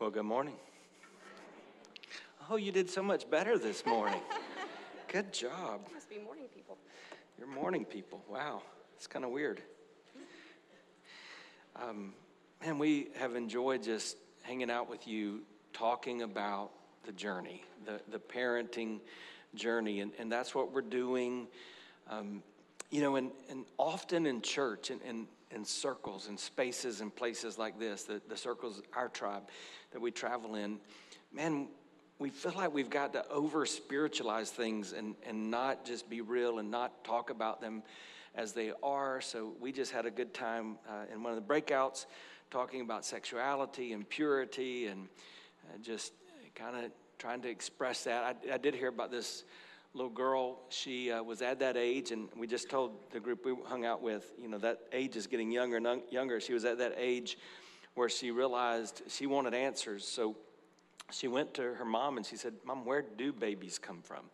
Well, good morning. Oh, you did so much better this morning. good job. You must be morning people. You're morning people. Wow, it's kind of weird. Um, man, we have enjoyed just hanging out with you, talking about the journey, the, the parenting journey, and, and that's what we're doing. Um, you know, and, and often in church and, and in circles and spaces and places like this, the, the circles, our tribe that we travel in, man, we feel like we've got to over spiritualize things and, and not just be real and not talk about them as they are. So we just had a good time uh, in one of the breakouts talking about sexuality and purity and uh, just kind of trying to express that. I, I did hear about this little girl, she uh, was at that age, and we just told the group we hung out with, you know, that age is getting younger and younger. She was at that age where she realized she wanted answers. So she went to her mom and she said, Mom, where do babies come from?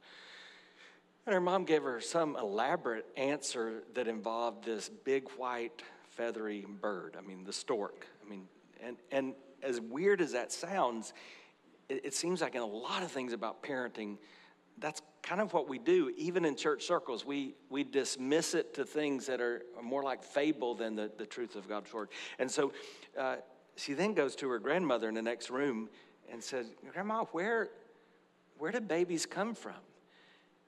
And her mom gave her some elaborate answer that involved this big white feathery bird. I mean, the stork. I mean, and, and as weird as that sounds, it, it seems like in a lot of things about parenting, that's kind of what we do, even in church circles. We, we dismiss it to things that are more like fable than the, the truth of God's word. And so uh, she then goes to her grandmother in the next room and says, Grandma, where, where do babies come from?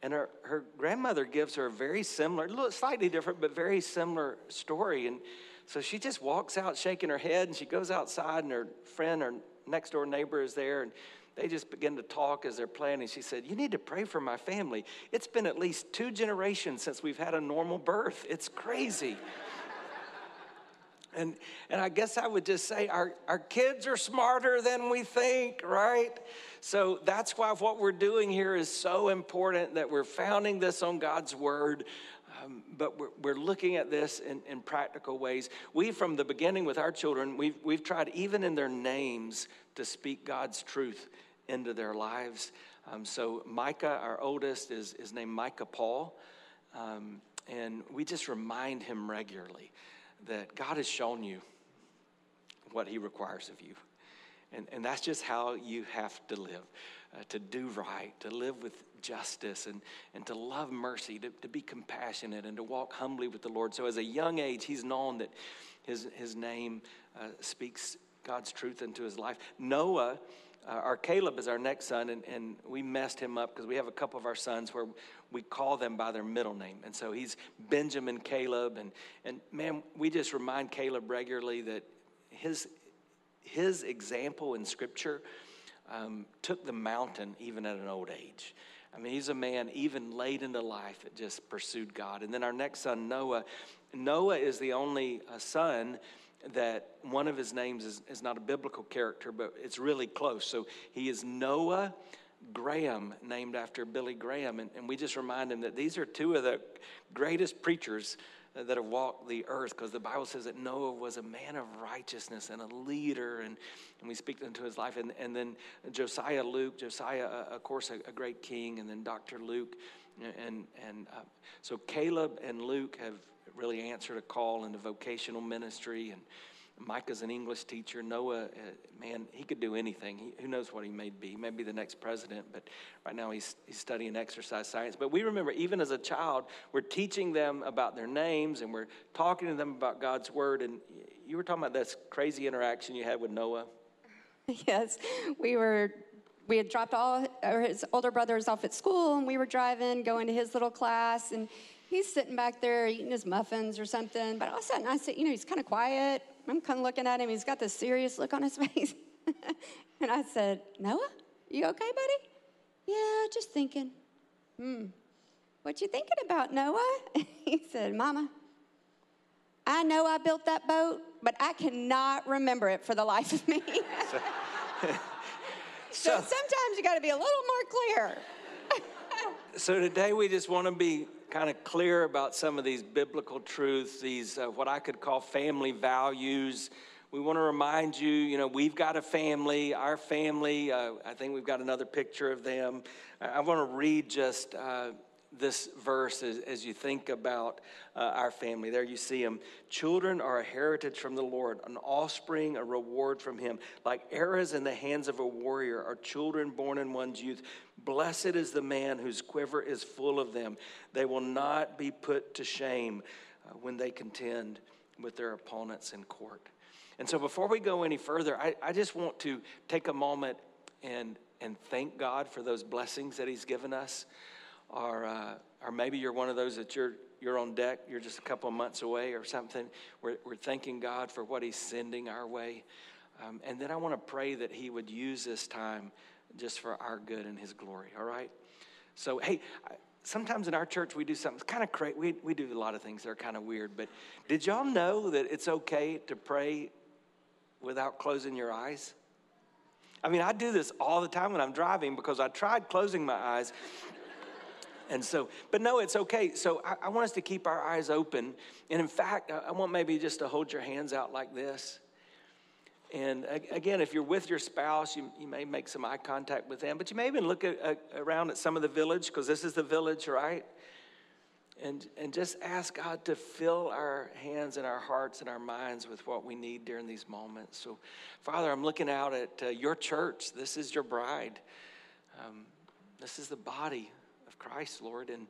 And her, her grandmother gives her a very similar, slightly different, but very similar story. And so she just walks out shaking her head and she goes outside and her friend, her next door neighbor is there. And they just begin to talk as they're planning. She said, You need to pray for my family. It's been at least two generations since we've had a normal birth. It's crazy. and, and I guess I would just say our, our kids are smarter than we think, right? So that's why what we're doing here is so important that we're founding this on God's word. Um, but we're, we're, looking at this in, in practical ways. We, from the beginning with our children, we've, we've tried, even in their names, to speak God's truth into their lives. Um, so, Micah, our oldest, is, is named Micah Paul. Um, and we just remind him regularly that God has shown you what he requires of you. And, and that's just how you have to live uh, to do right, to live with justice, and, and to love mercy, to, to be compassionate, and to walk humbly with the Lord. So, as a young age, he's known that his, his name uh, speaks God's truth into his life. Noah, uh, our Caleb is our next son, and, and we messed him up because we have a couple of our sons where we call them by their middle name. And so he's Benjamin Caleb. And, and man, we just remind Caleb regularly that his, his example in Scripture um, took the mountain even at an old age. I mean, he's a man, even late into life, that just pursued God. And then our next son, Noah. Noah is the only uh, son that one of his names is, is not a biblical character, but it's really close. So he is Noah Graham, named after Billy Graham. And, and we just remind him that these are two of the greatest preachers that have walked the earth because the Bible says that Noah was a man of righteousness and a leader, and, and we speak into his life. And, and then Josiah Luke, Josiah, uh, of course, a, a, great king, and then Dr. Luke. And, and uh, so Caleb and Luke have really answered a call into vocational ministry. And Micah's an English teacher. Noah, uh, man, he could do anything. He, who knows what he may be? He may be the next president, but right now he's, he's studying exercise science. But we remember, even as a child, we're teaching them about their names and we're talking to them about God's word. And you were talking about this crazy interaction you had with Noah. Yes, we were we had dropped all his older brothers off at school and we were driving going to his little class and he's sitting back there eating his muffins or something. But all of a sudden, I said, you know, he's kind of quiet. I'm kind of looking at him. He's got this serious look on his face. and I said, Noah, you okay, buddy? Yeah, just thinking. Hmm. What you thinking about, Noah? he said, Mama, I know I built that boat, but I cannot remember it for the life of me. so, so sometimes you got to be a little more clear. so today we just want to be kind of clear about some of these biblical truths, these uh, what I could call family values. We want to remind you, you know, we've got a family, our family. Uh, I think we've got another picture of them. I, I want to read just uh, this verse as, as you think about uh, our family. There you see them. Children are a heritage from the Lord, an offspring, a reward from Him. Like arrows in the hands of a warrior are children born in one's youth. Blessed is the man whose quiver is full of them. They will not be put to shame uh, when they contend with their opponents in court. And so, before we go any further, I, I just want to take a moment and, and thank God for those blessings that He's given us or, uh, or maybe you're one of those that you're, you're on deck, you're just a couple of months away or something. We're, we're thanking God for what He's sending our way. Um, and then I want to pray that He would use this time just for our good and His glory, all right? So, hey, sometimes in our church we do something kind of crazy. We, we do a lot of things that are kind of weird, but did y'all know that it's okay to pray without closing your eyes? I mean, I do this all the time when I'm driving because I tried closing my eyes and so, but no, it's okay. So I, I, want us to keep our eyes open. And in fact, I, I want maybe just to hold your hands out like this. And again, if you're with your spouse, you, you may make some eye contact with them, but you may even look at, uh, around at some of the village, because this is the village, right? And, and just ask God to fill our hands and our hearts and our minds with what we need during these moments. So, Father, I'm looking out at uh, your church. This is your bride. Um, this is the body Christ, Lord. And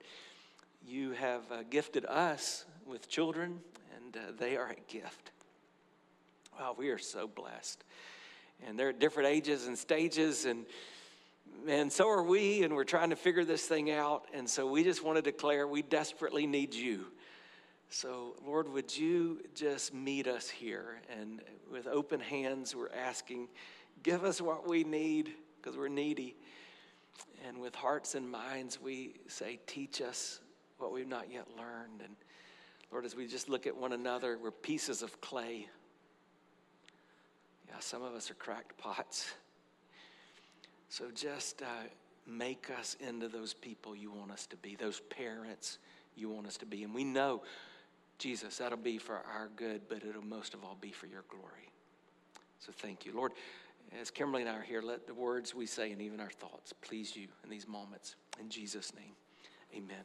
you have uh, gifted us with children, and uh, they are a gift. Wow, we are so blessed. And they're at different ages and stages, and and so are we, and we're trying to figure this thing out. And so we just want to declare we desperately need you. So, Lord, would you just meet us here? And with open hands, we're asking, give us what we need because we're needy. And with hearts and minds, we say, Teach us what we've not yet learned. And Lord, as we just look at one another, we're pieces of clay. Yeah, some of us are cracked pots. So just uh, make us into those people you want us to be, those parents you want us to be. And we know, Jesus, that'll be for our good, but it'll most of all be for your glory. So thank you. Lord, as Kimberly and I are here, let the words we say and even our thoughts please you in these moments. In Jesus' name, amen.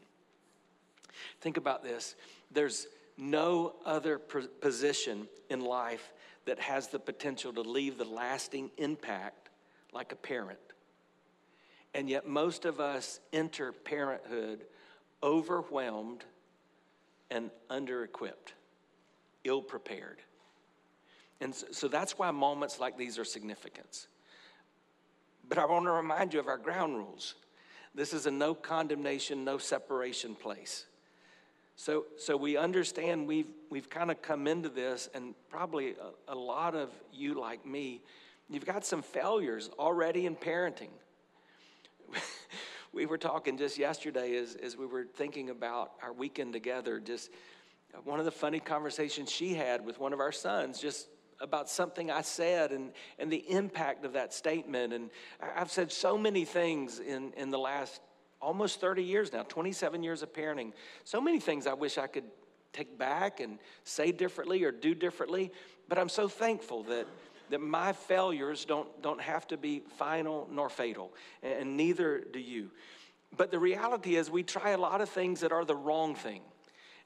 Think about this. There's no other position in life that has the potential to leave the lasting impact like a parent. And yet, most of us enter parenthood overwhelmed and under equipped, ill prepared. And so, that's why moments like these are significant. But I want to remind you of our ground rules. This is a no condemnation, no separation place. So, so we understand we've, we've kind of come into this, and probably a, a lot of you, like me, you've got some failures already in parenting. we were talking just yesterday as, as we were thinking about our weekend together, just one of the funny conversations she had with one of our sons, just about something I said and, and the impact of that statement. And I've said so many things in, in the last almost 30 years now, 27 years of parenting. So many things I wish I could take back and say differently or do differently. But I'm so thankful that, that my failures don't, don't have to be final nor fatal, and neither do you. But the reality is, we try a lot of things that are the wrong thing.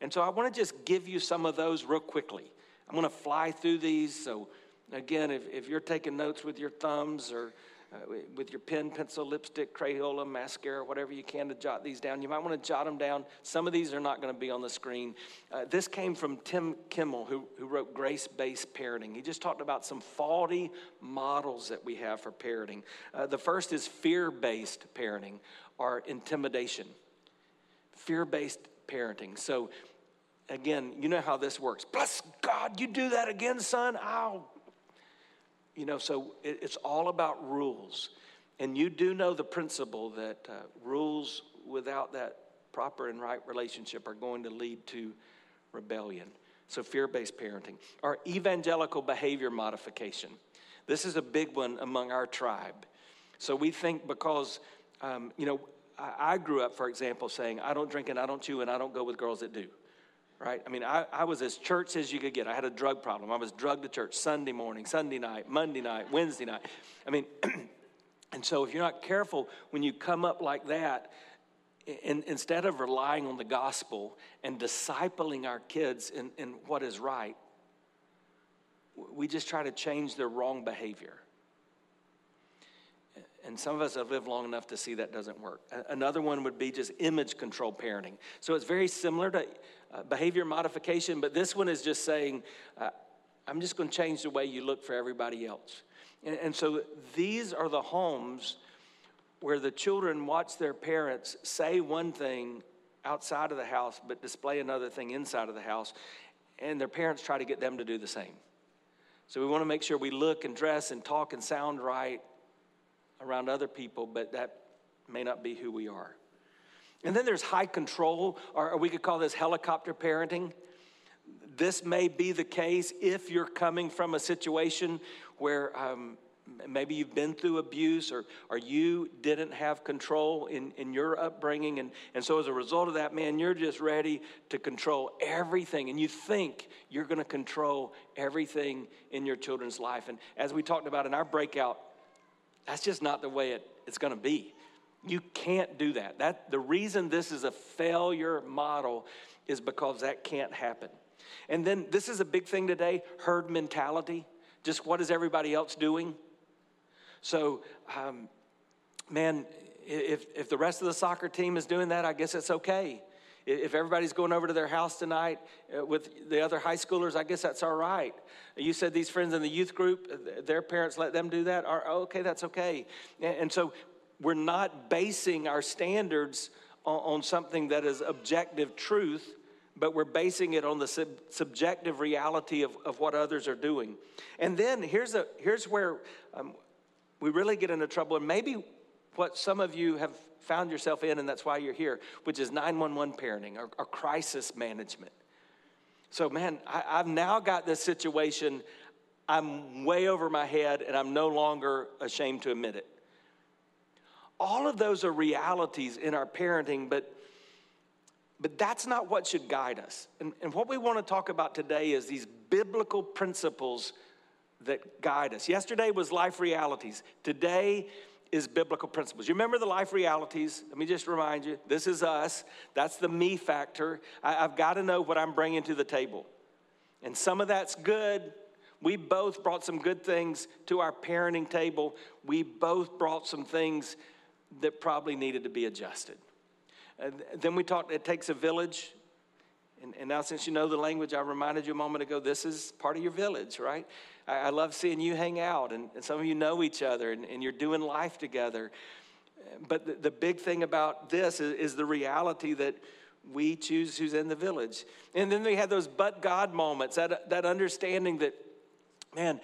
And so I want to just give you some of those real quickly. I'm going to fly through these. So, again, if, if you're taking notes with your thumbs or uh, with your pen, pencil, lipstick, Crayola, mascara, whatever you can to jot these down, you might want to jot them down. Some of these are not going to be on the screen. Uh, this came from Tim Kimmel, who, who wrote Grace Based Parenting. He just talked about some faulty models that we have for parenting. Uh, the first is fear based parenting or intimidation. Fear based parenting. So, again, you know how this works. Bless God, you do that again, son. I'll. You know, so it, it's all about rules. And you do know the principle that uh, rules without that proper and right relationship are going to lead to rebellion. So, fear based parenting. Or evangelical behavior modification. This is a big one among our tribe. So, we think because, um, you know, I, I grew up, for example, saying, I don't drink and I don't chew and I don't go with girls that do right? I mean, I, I was as church as you could get. I had a drug problem. I was drugged to church Sunday morning, Sunday night, Monday night, Wednesday night. I mean, and so if you're not careful, when you come up like that, in, instead of relying on the gospel and discipling our kids in, in what is right, we just try to change their wrong behavior. And some of us have lived long enough to see that doesn't work. Another one would be just image control parenting. So it's very similar to uh, behavior modification, but this one is just saying, uh, I'm just going to change the way you look for everybody else. And, and so these are the homes where the children watch their parents say one thing outside of the house, but display another thing inside of the house, and their parents try to get them to do the same. So we want to make sure we look and dress and talk and sound right around other people, but that may not be who we are. And then there's high control, or we could call this helicopter parenting. This may be the case if you're coming from a situation where um, maybe you've been through abuse or, or you didn't have control in, in your upbringing. And, and so, as a result of that, man, you're just ready to control everything. And you think you're going to control everything in your children's life. And as we talked about in our breakout, that's just not the way it, it's going to be. You can't do that. that. The reason this is a failure model is because that can't happen. And then this is a big thing today herd mentality. Just what is everybody else doing? So, um, man, if, if the rest of the soccer team is doing that, I guess it's okay. If everybody's going over to their house tonight uh, with the other high schoolers, I guess that's all right. You said these friends in the youth group, uh, their parents let them do that. Are, Okay, that's okay. And so we're not basing our standards on something that is objective truth, but we're basing it on the sub- subjective reality of, of what others are doing. And then here's, a, here's where um, we really get into trouble, and maybe what some of you have found yourself in, and that's why you're here, which is 911 parenting or, or crisis management. So, man, I, I've now got this situation. I'm way over my head, and I'm no longer ashamed to admit it. All of those are realities in our parenting, but but that's not what should guide us. And, and what we want to talk about today is these biblical principles that guide us. Yesterday was life realities. Today is biblical principles. You remember the life realities? Let me just remind you this is us. That's the me factor. I, have got to know what I'm bringing to the table. And some of that's good. We both brought some good things to our parenting table. We both brought some things that probably needed to be adjusted. And then we talked, it takes a village. And, and now, since you know the language, I reminded you a moment ago, this is part of your village, right? I, I love seeing you hang out, and, and, some of you know each other, and, and you're doing life together. But the, the big thing about this is, is, the reality that we choose who's in the village. And then we had those but God moments, that, that understanding that, man,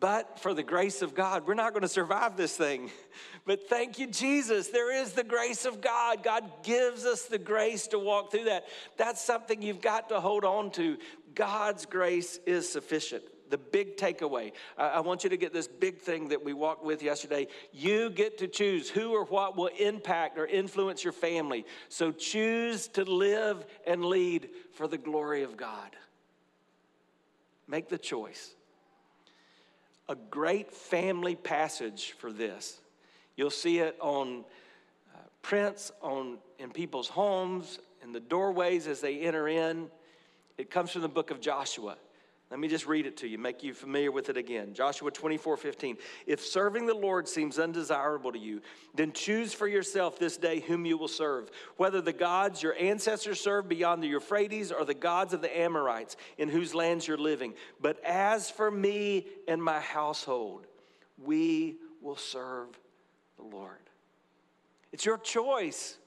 but for the grace of God, we're not going to survive this thing. But thank you, Jesus. There is the grace of God. God gives us the grace to walk through that. That's something you've got to hold on to. God's grace is sufficient the big takeaway. I want you to get this big thing that we walked with yesterday. You get to choose who or what will impact or influence your family. So choose to live and lead for the glory of God. Make the choice. A great family passage for this. You'll see it on uh, prints on in people's homes, in the doorways as they enter in. It comes from the book of Joshua. Let me just read it to you, make you familiar with it again. Joshua 24 15. If serving the Lord seems undesirable to you, then choose for yourself this day whom you will serve, whether the gods your ancestors served beyond the Euphrates or the gods of the Amorites in whose lands you're living. But as for me and my household, we will serve the Lord. It's your choice.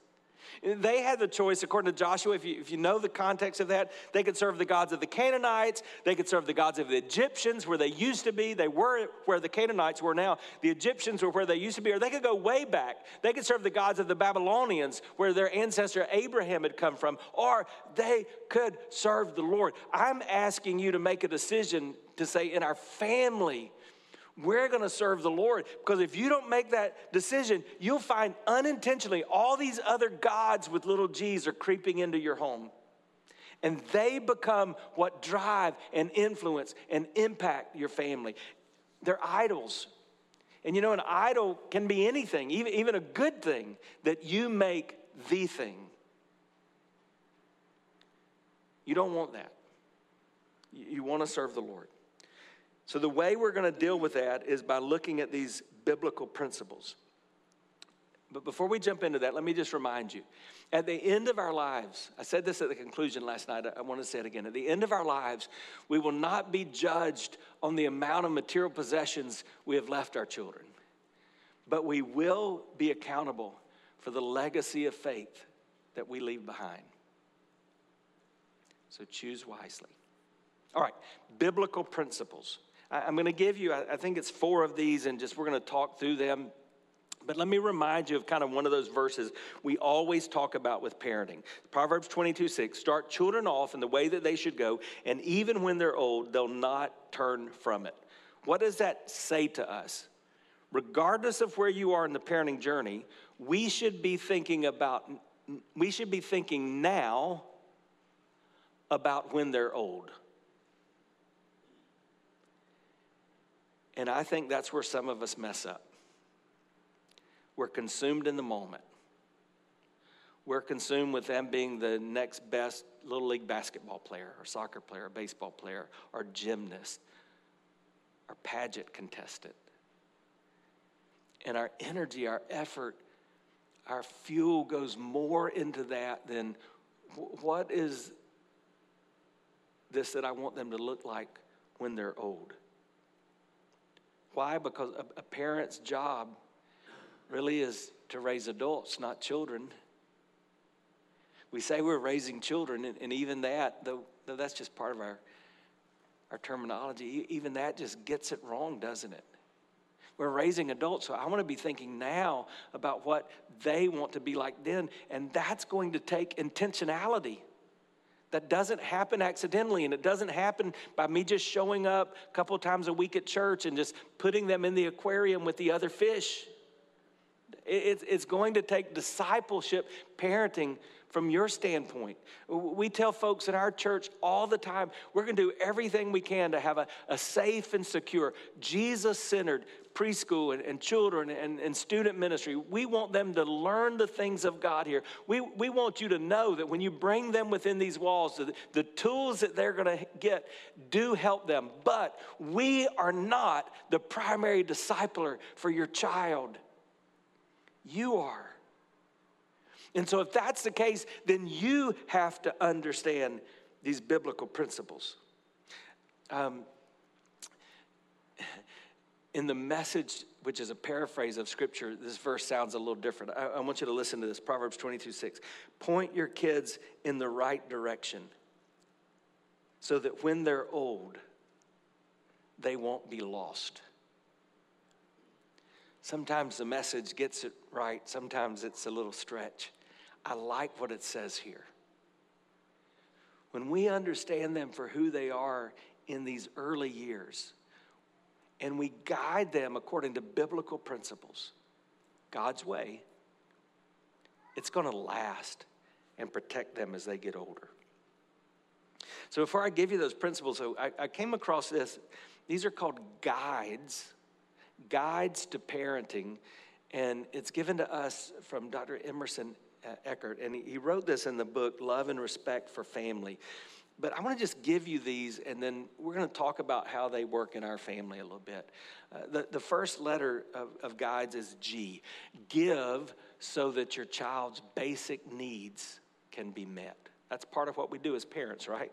They had the choice, according to Joshua, if you, if you know the context of that, they could serve the gods of the Canaanites, they could serve the gods of the Egyptians, where they used to be. They were where the Canaanites were now. The Egyptians were where they used to be, or they could go way back. They could serve the gods of the Babylonians, where their ancestor Abraham had come from, or they could serve the Lord. I'm asking you to make a decision to say, in our family, we're going to serve the Lord. Because if you don't make that decision, you'll find unintentionally all these other gods with little g's are creeping into your home. And they become what drive and influence and impact your family. They're idols. And you know, an idol can be anything, even, even a good thing that you make the thing. You don't want that. You want to serve the Lord. So, the way we're going to deal with that is by looking at these biblical principles. But before we jump into that, let me just remind you at the end of our lives, I said this at the conclusion last night, I want to say it again. At the end of our lives, we will not be judged on the amount of material possessions we have left our children, but we will be accountable for the legacy of faith that we leave behind. So choose wisely. All right, biblical principles. I'm going to give you, I think it's four of these, and just we're going to talk through them. But let me remind you of kind of one of those verses we always talk about with parenting. Proverbs 22 6 Start children off in the way that they should go, and even when they're old, they'll not turn from it. What does that say to us? Regardless of where you are in the parenting journey, we should be thinking about, we should be thinking now about when they're old. And I think that's where some of us mess up. We're consumed in the moment. We're consumed with them being the next best little league basketball player, or soccer player, or baseball player, or gymnast, or pageant contestant. And our energy, our effort, our fuel goes more into that than what is this that I want them to look like when they're old. Why? Because a, a parent's job really is to raise adults, not children. We say we're raising children, and, and even that, though, though that's just part of our, our terminology, even that just gets it wrong, doesn't it? We're raising adults, so I want to be thinking now about what they want to be like then, and that's going to take intentionality. That doesn't happen accidentally, and it doesn't happen by me just showing up a couple times a week at church and just putting them in the aquarium with the other fish. It's going to take discipleship, parenting from your standpoint. We tell folks in our church all the time we're going to do everything we can to have a, a safe and secure, Jesus centered preschool and, and children and, and, student ministry. We want them to learn the things of God here. We, we want you to know that when you bring them within these walls, the, the tools that they're going to get do help them. But we are not the primary discipler for your child. You are. And so, if that's the case, then you have to understand these biblical principles. Um, in the message, which is a paraphrase of scripture, this verse sounds a little different. I, I want you to listen to this Proverbs 22 6. Point your kids in the right direction so that when they're old, they won't be lost. Sometimes the message gets it right, sometimes it's a little stretch. I like what it says here. When we understand them for who they are in these early years, and we guide them according to biblical principles, God's way, it's going to last and protect them as they get older. So, before I give you those principles, I, I came across this. These are called guides, guides to parenting, and it's given to us from Dr. Emerson Eggerichs, and he wrote this in the book, Love and Respect for Family. But I want to just give you these, and then we're going to talk about how they work in our family a little bit. Uh, the, the first letter of, of guides is G give so that your child's basic needs can be met. That's part of what we do as parents, right?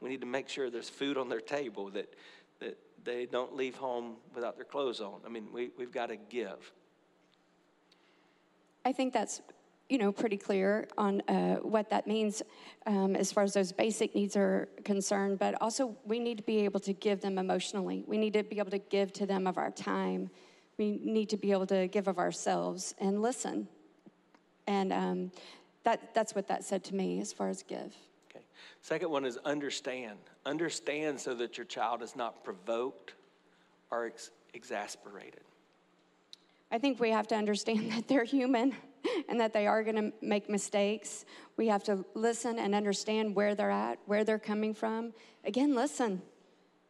We need to make sure there's food on their table, that, that they don't leave home without their clothes on. I mean, we, we've got to give. I think that's you know, pretty clear on uh, what that means um, as far as those basic needs are concerned. But also, we need to be able to give them emotionally. We need to be able to give to them of our time. We need to be able to give of ourselves and listen. And um, that, that's what that said to me as far as give. Okay. Second one is understand. Understand so that your child is not provoked or ex- exasperated. I think we have to understand that they're human and that they are going to make mistakes. We have to listen and understand where they're at, where they're coming from. Again, listen.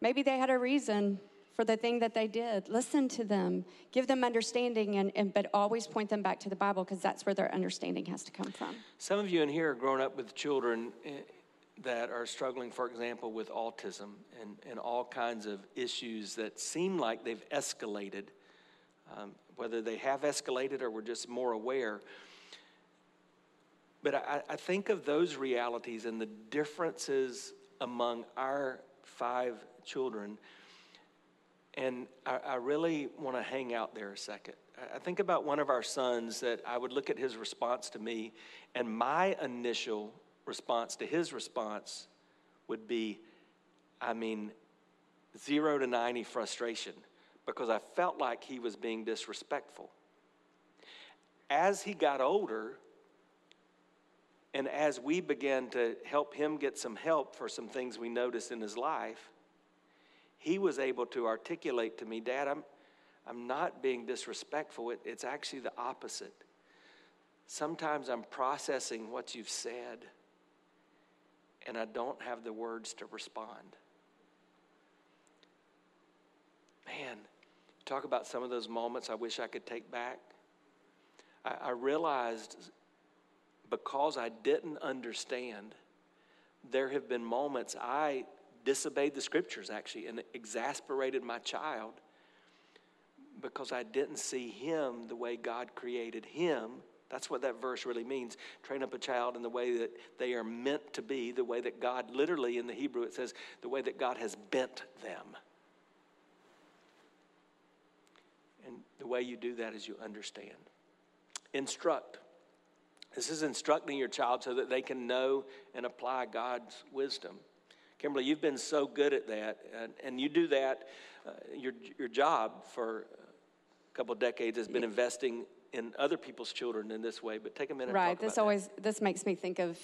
Maybe they had a reason for the thing that they did. Listen to them, give them understanding, and, and but always point them back to the Bible because that's where their understanding has to come from. Some of you in here are growing up with children eh, that are struggling, for example, with autism and, and all kinds of issues that seem like they've escalated, um, whether they have escalated or we're just more aware. But I, I think of those realities and the differences among our five children and I, I really want to hang out there a second. I think about one of our sons that I would look at his response to me, and my initial response to his response would be, I mean, zero to 90 frustration because I felt like he was being disrespectful. As he got older, and as we began to help him get some help for some things we noticed in his life, he was able to articulate to me, Dad, I'm, I'm not being disrespectful. It, it's actually the opposite. Sometimes I'm processing what you've said, and I don't have the words to respond. Man, talk about some of those moments I wish I could take back. I, I realized because I didn't understand, there have been moments I disobeyed the scriptures actually and exasperated my child because I didn't see him the way God created him. That's what that verse really means. Train up a child in the way that they are meant to be, the way that God, literally in the Hebrew, it says, the way that God has bent them. And the way you do that is you understand. Instruct. This is instructing your child so that they can know and apply God's wisdom. Kimberly, you've been so good at that, and, and you do that. Uh, your, your job for couple decades has been investing in other people's children in this way. But take a minute. Right. this always that. this makes me think of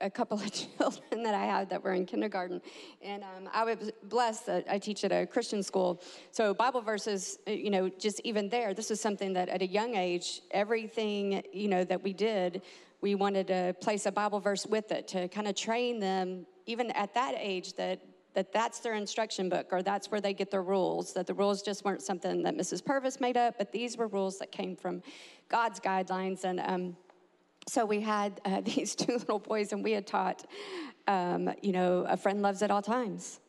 a couple of children that I had that were in kindergarten, and um, I was blessed that I teach at a Christian school. So Bible verses, uh, you know, just even there, this is something that at a young age, everything you know that we did we wanted to place a Bible verse with it to kind of train them, even at that age, that that that's their instruction book or that's where they get their rules that the rules just weren't something that mrs purvis made up but these were rules that came from god's guidelines. And um, so we had uh, these two little boys and we had taught um, you know a friend loves at all times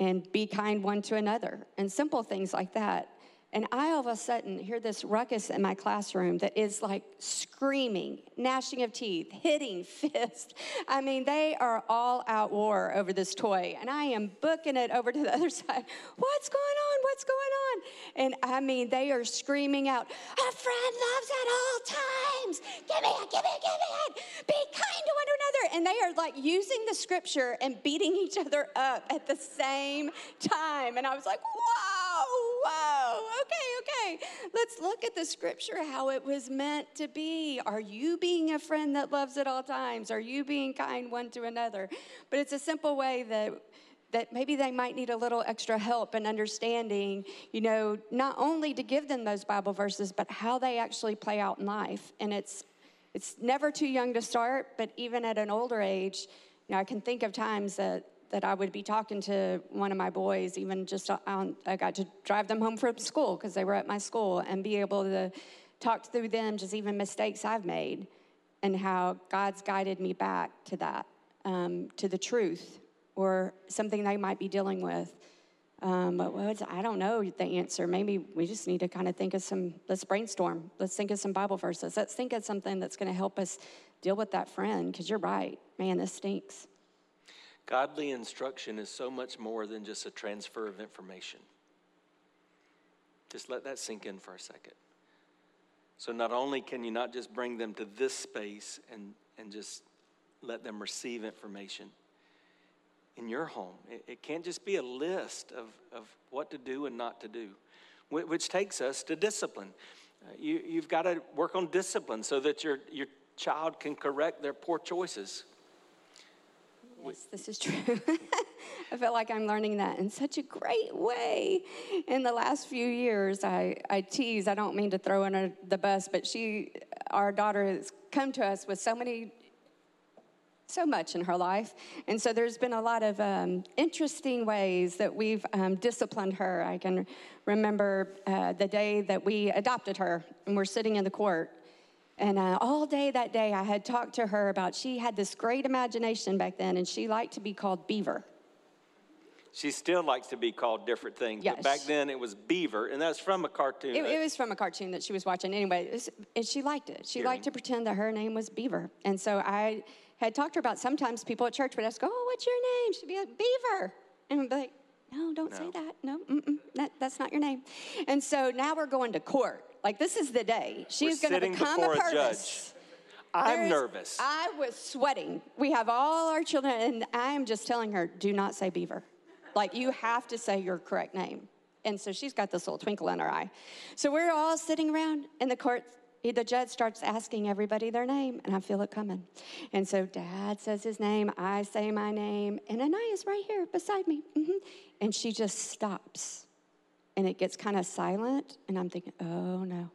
and be kind one to another and simple things like that and I all of a sudden hear this ruckus in my classroom that is like screaming, gnashing of teeth, hitting fists. I mean, they are all out war over this toy. And I am booking it over to the other side. What's going on? What's going on? And I mean, they are screaming out, A friend loves at all times. Give me it, give me it, give me it. Be kind to one another. And they are like using the scripture and beating each other up at the same time. And I was like, Whoa whoa, okay, okay. Let's look at the scripture, how it was meant to be. Are you being a friend that loves at all times? Are you being kind one to another? But it's a simple way that that maybe they might need a little extra help and understanding, you know, not only to give them those Bible verses, but how they actually play out in life. And it's it's never too young to start, but even at an older age, you know, I can think of times that that I would be talking to one of my boys, even just on, I got to drive them home from school because they were at my school and be able to talk through them, just even mistakes I've made, and how God's guided me back to that, um, to the truth, or something they might be dealing with. Um, but I don't know the answer. Maybe we just need to kind of think of some, let's brainstorm. Let's think of some Bible verses. Let's think of something that's going to help us deal with that friend, because you're right. Man, this stinks. Godly instruction is so much more than just a transfer of information. Just let that sink in for a second. So, not only can you not just bring them to this space and, and just let them receive information in your home, it, it can't just be a list of, of what to do and not to do, which takes us to discipline. Uh, you, you've got to work on discipline so that your, your child can correct their poor choices. Yes, this is true. I feel like I'm learning that in such a great way. In the last few years, I, I tease, I don't mean to throw in the bus, but she, our daughter has come to us with so many so much in her life. And so there's been a lot of um, interesting ways that we've um, disciplined her. I can remember uh, the day that we adopted her, and we're sitting in the court. And uh, all day that day, I had talked to her about she had this great imagination back then, and she liked to be called Beaver. She still likes to be called different things, Yes. but back then it was Beaver, and that's from a cartoon. It, it was from a cartoon that she was watching anyway, was- and she liked it. She liked to pretend that her name was Beaver. And so I had talked to her about sometimes people at church would ask, Oh, what's your name? She'd be like, Beaver. And I'd be like, No, don't say that. No, mm-mm, that, that's not your name. And so now we're going to court. Like, this is the day. She's going to become a Purvis. judge. I'm There's- nervous. I was sweating. We have all our children, and I am just telling her, do not say beaver. Like, you have to say your correct name. And so she's got this little twinkle in her eye. So we're all sitting around in the court. The judge starts asking everybody their name, and I feel it coming. And so dad says his name, I say my name, and Anaya's right here beside me. Mm-hmm. And she just stops. And it gets kind of silent, and I'm thinking, oh no.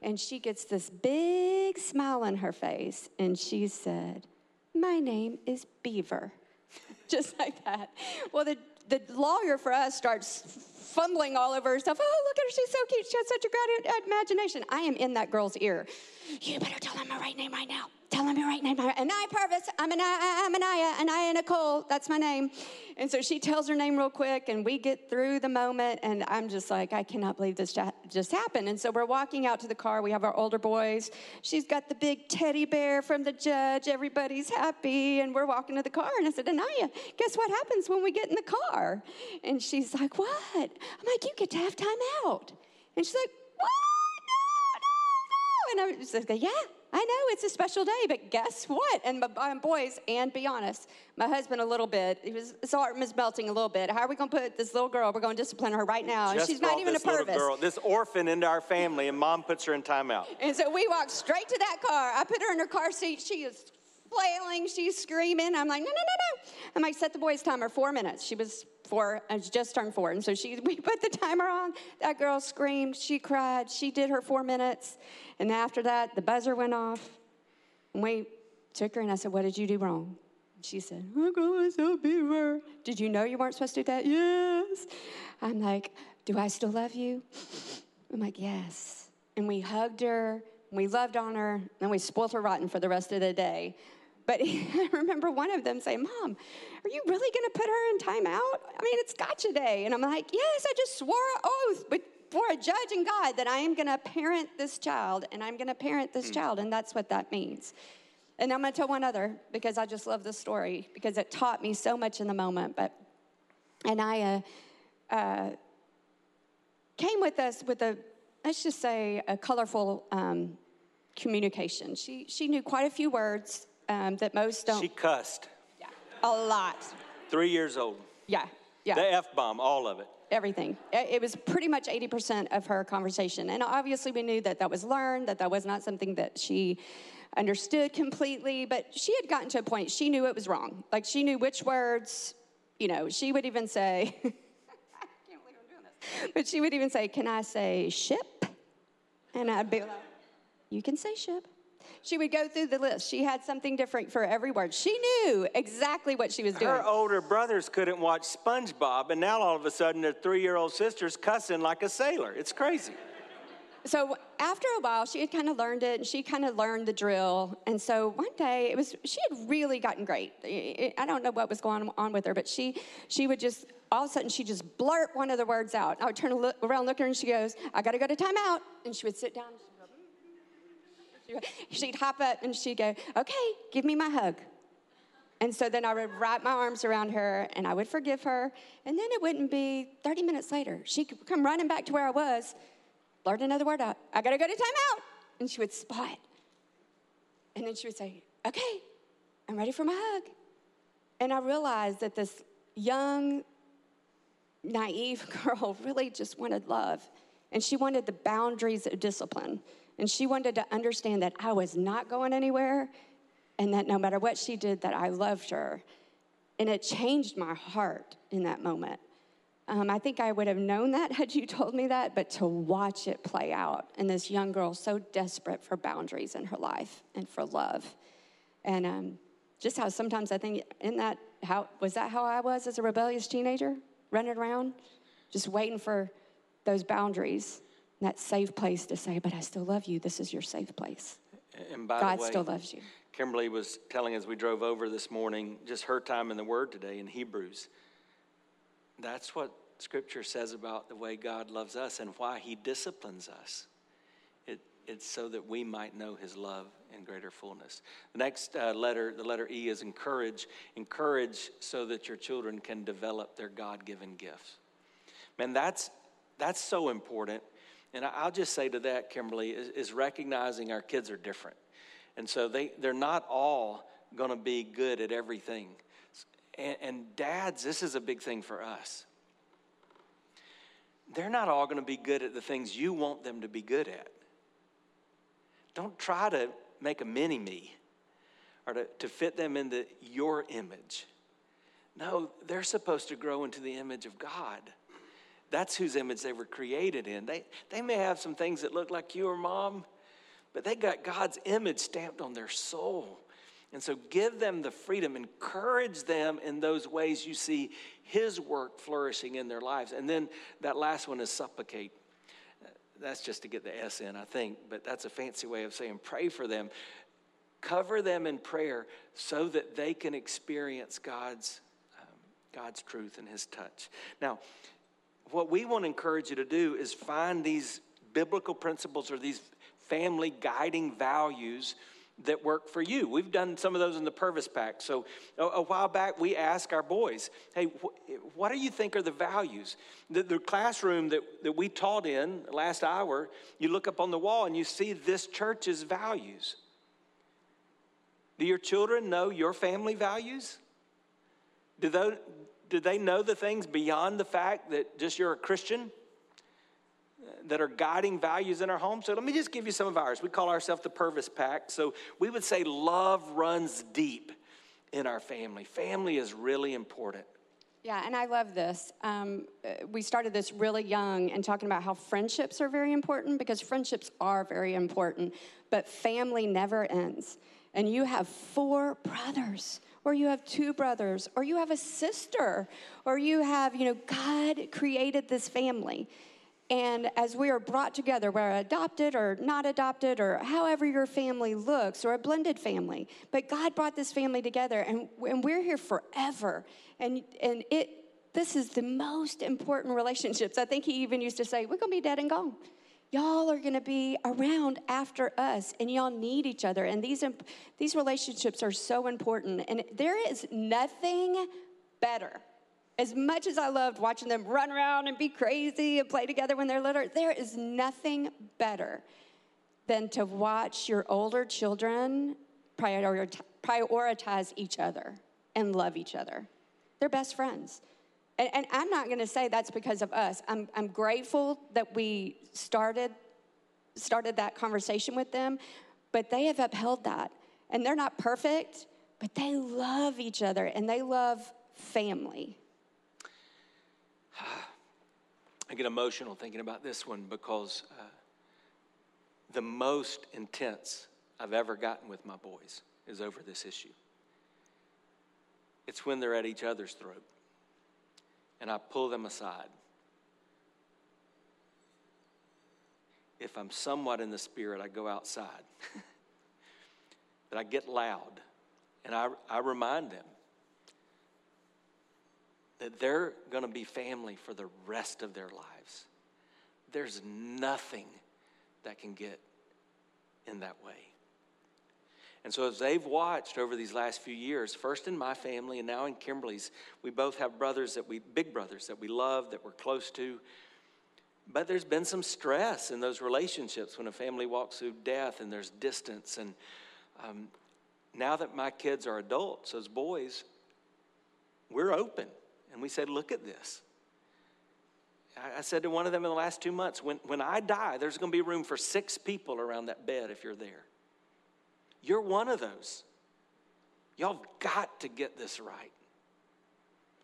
And she gets this big smile on her face, and she said, My name is Beaver. Just like that. Well, the, the lawyer for us starts fumbling all over herself. Oh, look at her. She's so cute. She has such a great imagination. I am in that girl's ear. You better tell him my right name right now. Tell him your right name. I, Purvis, I'm Anaya, I'm Anaya, Anaya Nicole. That's my name. And so she tells her name real quick, and we get through the moment, and I'm just like, I cannot believe this just happened. And so we're walking out to the car. We have our older boys. She's got the big teddy bear from the judge. Everybody's happy, and we're walking to the car. And I said, Anaya, guess what happens when we get in the car? And she's like, What? I'm like, You get to have time out. And she's like, What? No, no, no. And I was like, Yeah, I know it's a special day, but guess what? And my, boys, and be honest, my husband a little bit, he was, his heart was melting a little bit. How are we going to put this little girl, we're going to discipline her right now, and she's not even a this little purpose. girl, this orphan into our family, and mom puts her in timeout. And so we walked straight to that car. I put her in her car seat. She is flailing. She's screaming. I'm like, no, no, no, no. I'm like, set the boy's timer four minutes. She was four. Uh, I was just turned four. And so she, we put the timer on. That girl screamed. She cried. She did her four minutes. And after that, the buzzer went off. And we took her and I said, what did you do wrong? She said, I call myself Beaver. Did you know you weren't supposed to do that? Yes. I'm like, do I still love you? I'm like, yes. And we hugged her, we loved on her, and we spoiled her rotten for the rest of the day. But I remember one of them saying, Mom, are you really going to put her in timeout? I mean, it's gotcha day. And I'm like, Yes, I just swore an oath before a judge and God that I am going to parent this child, and I'm going to parent this child, and that's what that means. And I'm going to tell one other because I just love this story because it taught me so much in the moment. But and I uh, uh, came with us with a let's just say a colorful um, communication. She she knew quite a few words um, that most don't. She cussed. yeah, a lot. Three years old. Yeah, yeah. The F bomb, all of it. everything. It it was pretty much 80% of her conversation. And obviously, we knew that that was learned, that that was not something that she understood completely, but she had gotten to a point, she knew it was wrong. Like, she knew which words, you know, she would even say, I can't believe I'm doing this, but she would even say, Can I say ship? And I'd be like, You can say ship. She would go through the list. She had something different for every word. She knew exactly what she was doing. Her older brothers couldn't watch SpongeBob, and now all of a sudden their three-year-old sister's cussing like a sailor. It's crazy. so after a while she had kind of learned it and she kind of learned the drill and so one day it was she had really gotten great I- don't know what was going on with her but she she would just all of a sudden she just blurt one of the words out i would turn around look at her and she goes i gotta go to timeout and she would sit down she'd, hop up and she'd go okay give me my hug and so then I would wrap my arms around her and I would forgive her. And then it wouldn't be 30 minutes later. She could come running back to where I was, blurt another word out. I gotta go to timeout. And she would spot. And then she would say, Okay, I'm ready for my hug. And I realized that this young, naive girl really just wanted love. And she wanted the boundaries of discipline. And she wanted to understand that I was not going anywhere and that no matter what she did, that I loved her. And it changed my heart in that moment. Um, I think I would have known that had you told me that, but to watch it play out and this young girl so desperate for boundaries in her life and for love. And um, just how sometimes I think, in that how was that how I was as a rebellious teenager, running around, just waiting for those boundaries, that safe place to say, "But I still love you. This is your safe place." And by God the way, still loves you. Kimberly was telling as we drove over this morning, just her time in the Word today in Hebrews. That's what Scripture says about the way God loves us and why He disciplines us. It, it's so that we might know His love in greater fullness. The next uh, letter, the letter E, is encourage. Encourage so that your children can develop their God given gifts. Man, that's, that's so important. And I'll just say to that, Kimberly, is, is recognizing our kids are different. And so they, they're not all going to be good at everything. And, and dads, this is a big thing for us. They're not all going to be good at the things you want them to be good at. Don't try to make a mini me or to, to fit them into your image. No, they're supposed to grow into the image of God. That's whose image they were created in. They, they may have some things that look like you or mom, but they got God's image stamped on their soul. And so give them the freedom, encourage them in those ways you see His work flourishing in their lives. And then that last one is supplicate. That's just to get the S in, I think, but that's a fancy way of saying pray for them. Cover them in prayer so that they can experience God's, um, God's truth and His touch. Now, what we want to encourage you to do is find these biblical principles or these family guiding values that work for you. We've done some of those in the Purvis Pack. So a, a while back, we asked our boys, hey, wh- what do you think are the values? The, the classroom that, that we taught in last hour, you look up on the wall and you see this church's values. Do your children know your family values? Do they, do they know the things beyond the fact that just you're a Christian? that are guiding values in our home. So let me just give you some of ours. We call ourselves the Purvis Pack. So we would say love runs deep in our family. Family is really important. Yeah, and I love this. Um, uh, we started this really young and talking about how friendships are very important because friendships are very important, but family never ends. And you have four brothers, or you have two brothers, or you have a sister, or you have, you know, God created this family. And as we are brought together, we're adopted or not adopted, or however your family looks, or a blended family. But God brought this family together, and, and we're here forever. And, and it, this is the most important relationships. I think he even used to say, We're going to be dead and gone. Y'all are going to be around after us, and y'all need each other. And these, these relationships are so important. And there is nothing better as much as I loved watching them run around and be crazy and play together when they're little, there is nothing better than to watch your older children prioritize each other and love each other. They're best friends. And, and I'm not going to say that's because of us. I'm, I'm grateful that we started, started that conversation with them, but they have upheld that. And they're not perfect, but they love each other and they love family. I get emotional thinking about this one because uh, the most intense I've ever gotten with my boys is over this issue. It's when they're at each other's throat, and I pull them aside. If I'm somewhat in the spirit, I go outside. that I get loud, and I, I remind them that they're going to be family for the rest of their lives. There's nothing that can get in that way. And so, as they've watched over these last few years, first in my family and now in Kimberly's, we both have brothers that we, big brothers that we love, that we're close to. But there's been some stress in those relationships when a family walks through death and there's distance. And um, now that my kids are adults, as boys, we're open. And we said, Look at this. I said to one of them in the last two months, when, when I die, there's going to be room for six people around that bed if you're there. You're one of those. Y'all've got to get this right.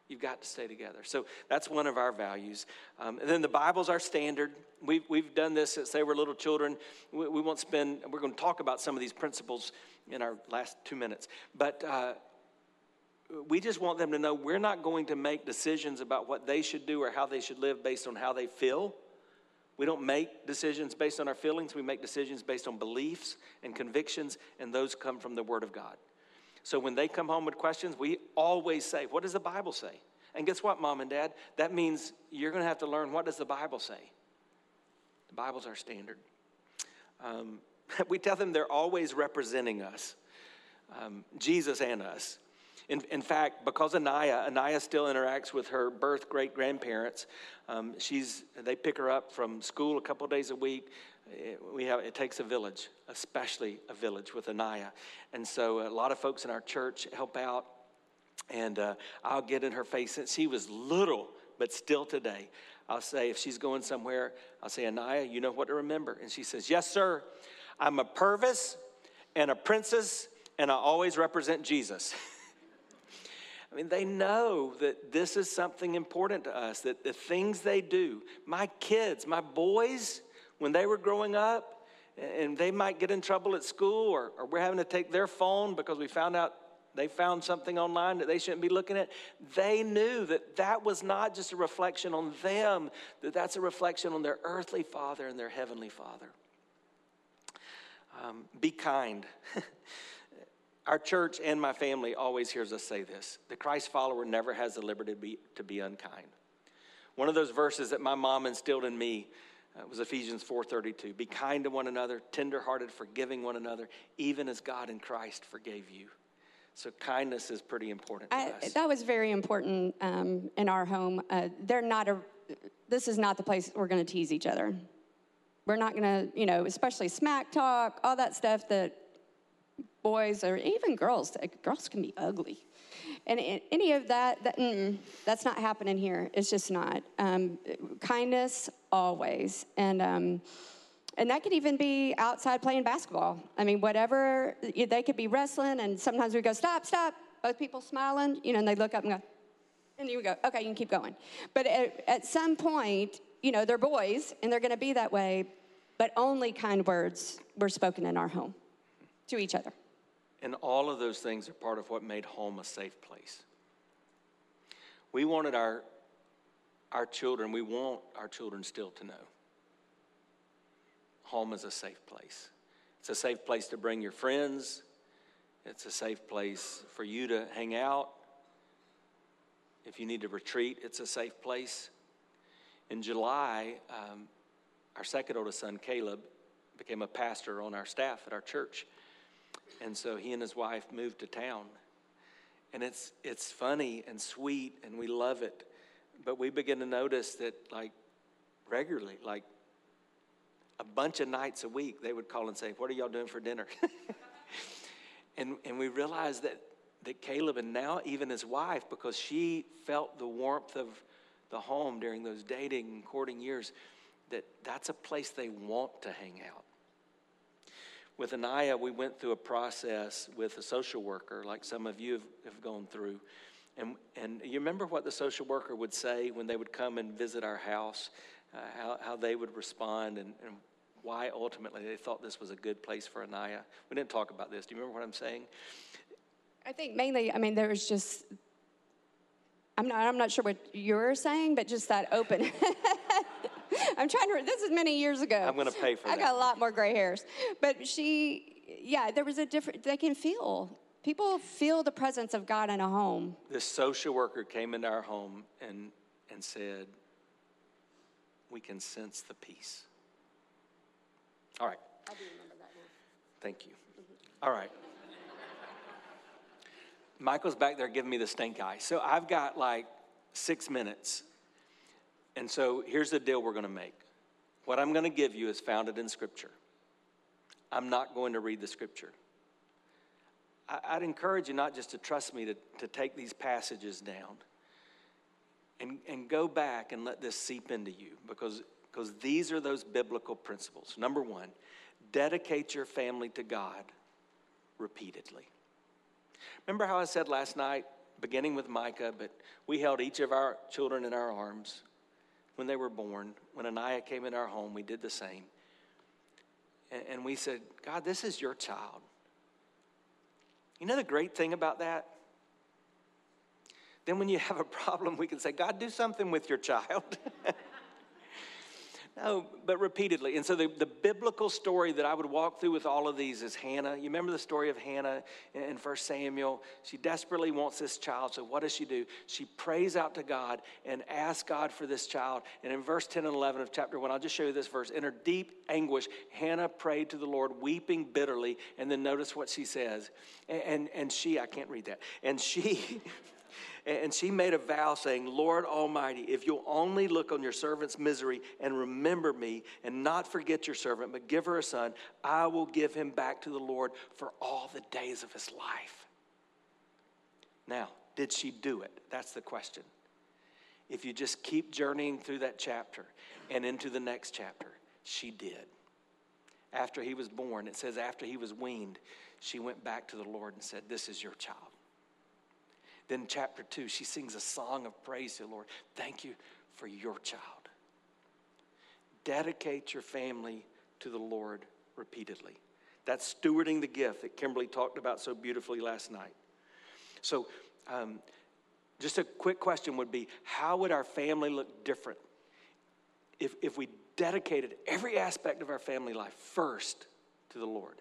You've got to stay together. So that's one of our values. Um, and then the Bible's our standard. We've, we've done this since they were little children. We, we won't spend, we're going to talk about some of these principles in our last two minutes. But uh, we just want them to know we're not going to make decisions about what they should do or how they should live based on how they feel. We don't make decisions based on our feelings. We make decisions based on beliefs and convictions, and those come from the Word of God. So when they come home with questions, we always say, What does the Bible say? And guess what, mom and dad? That means you're going to have to learn what does the Bible say? The Bible's our standard. Um, we tell them they're always representing us, um, Jesus and us. In, in, fact, because Anaya, Anaya still interacts with her birth great grandparents. Um, she's, they pick her up from school a couple days a week. It, we have, it takes a village, especially a village with Anaya. And so a lot of folks in our church help out. And uh, I'll get in her face since she was little, but still today. I'll say, if she's going somewhere, I'll say, Anaya, you know what to remember. And she says, Yes, sir. I'm a Purvis and a princess, and I always represent Jesus. I mean, they know that this is something important to us, that the things they do, my kids, my boys, when they were growing up, and they might get in trouble at school, or, or we're having to take their phone because we found out they found something online that they shouldn't be looking at. They knew that that was not just a reflection on them, that that's a reflection on their earthly father and their heavenly father. Um, be kind. Our church and my family always hears us say this the Christ follower never has the liberty to be, to be unkind. One of those verses that my mom instilled in me uh, was Ephesians 4:32. Be kind to one another, tenderhearted, forgiving one another, even as God in Christ forgave you. So kindness is pretty important I, That was very important um, in our home. Uh, they're not a. This is not the place we're going to tease each other. We're not going to, you know, especially smack talk, all that stuff that boys or even girls, girls can be ugly. And any of that, that that's not happening here. It's just not. Um, kindness, always. And, um, and that could even be outside playing basketball. I mean, whatever, they could be wrestling, and sometimes we go, stop, stop. Both people smiling, you know, and they look up and go, and you go, okay, you can keep going. But at, at some point, you know, they're boys and they're to be that way, but only kind words were spoken in our home to each other. And all of those things are part of what made home a safe place. We wanted our, our children, we want our children still to know home is a safe place. It's a safe place to bring your friends, it's a safe place for you to hang out. If you need to retreat, it's a safe place. In July, um, our second oldest son, Caleb, became a pastor on our staff at our church. And so he and his wife moved to town. And it's, it's funny and sweet, and we love it. But we begin to notice that, like, regularly, like a bunch of nights a week, they would call and say, What are y'all doing for dinner? and, and we realized that, that Caleb, and now even his wife, because she felt the warmth of the home during those dating and courting years, that that's a place they want to hang out. With Anaya, we went through a process with a social worker, like some of you have, have gone through. And, and you remember what the social worker would say when they would come and visit our house, uh, how, how they would respond, and, and why ultimately they thought this was a good place for Anaya. We didn't talk about this. Do you remember what I'm saying? I think mainly, I mean, there was just, I'm not, I'm not sure what you're saying, but just that open. I'm trying to, this is many years ago. I'm going to pay for that. I that. got a lot more gray hairs. But she, yeah, there was a different, they can feel, people feel the presence of God in a home. This social worker came into our home and, and said, We can sense the peace. All right. I do remember that now. Thank you. All right. Michael's back there giving me the stink eye. So I've got like six minutes and so here's the deal we're going to make. What I'm going to give you is founded in Scripture. I'm not going to read the Scripture. I'd encourage you not just to trust me to, to take these passages down and, and go back and let this seep into you because, because these are those biblical principles. Number one, dedicate your family to God repeatedly. Remember how I said last night beginning with Micah, but we held each of our children in our arms when they were born. When Anaya came in our home, we did the same. And, and we said, God, this is your child. You know the great thing about that? Then when you have a problem, we can say, God, do something with your child. No, but repeatedly. And so the, the biblical story that I would walk through with all of these is Hannah. You remember the story of Hannah in 1 Samuel? She desperately wants this child. So what does she do? She prays out to God and asks God for this child. And in verse 10 and 11 of chapter 1, I'll just show you this verse. In her deep anguish, Hannah prayed to the Lord, weeping bitterly. And then notice what she says. And, and, and she, I can't read that. And she. And she made a vow saying, Lord Almighty, if you'll only look on your servant's misery and remember me and not forget your servant, but give her a son, I will give him back to the Lord for all the days of his life. Now, did she do it? That's the question. If you just keep journeying through that chapter and into the next chapter, she did. After he was born, it says, after he was weaned, she went back to the Lord and said, This is your child. Then, chapter two, she sings a song of praise to the Lord. Thank you for your child. Dedicate your family to the Lord repeatedly. That's stewarding the gift that Kimberly talked about so beautifully last night. So, um, just a quick question would be how would our family look different if, if we dedicated every aspect of our family life first to the Lord?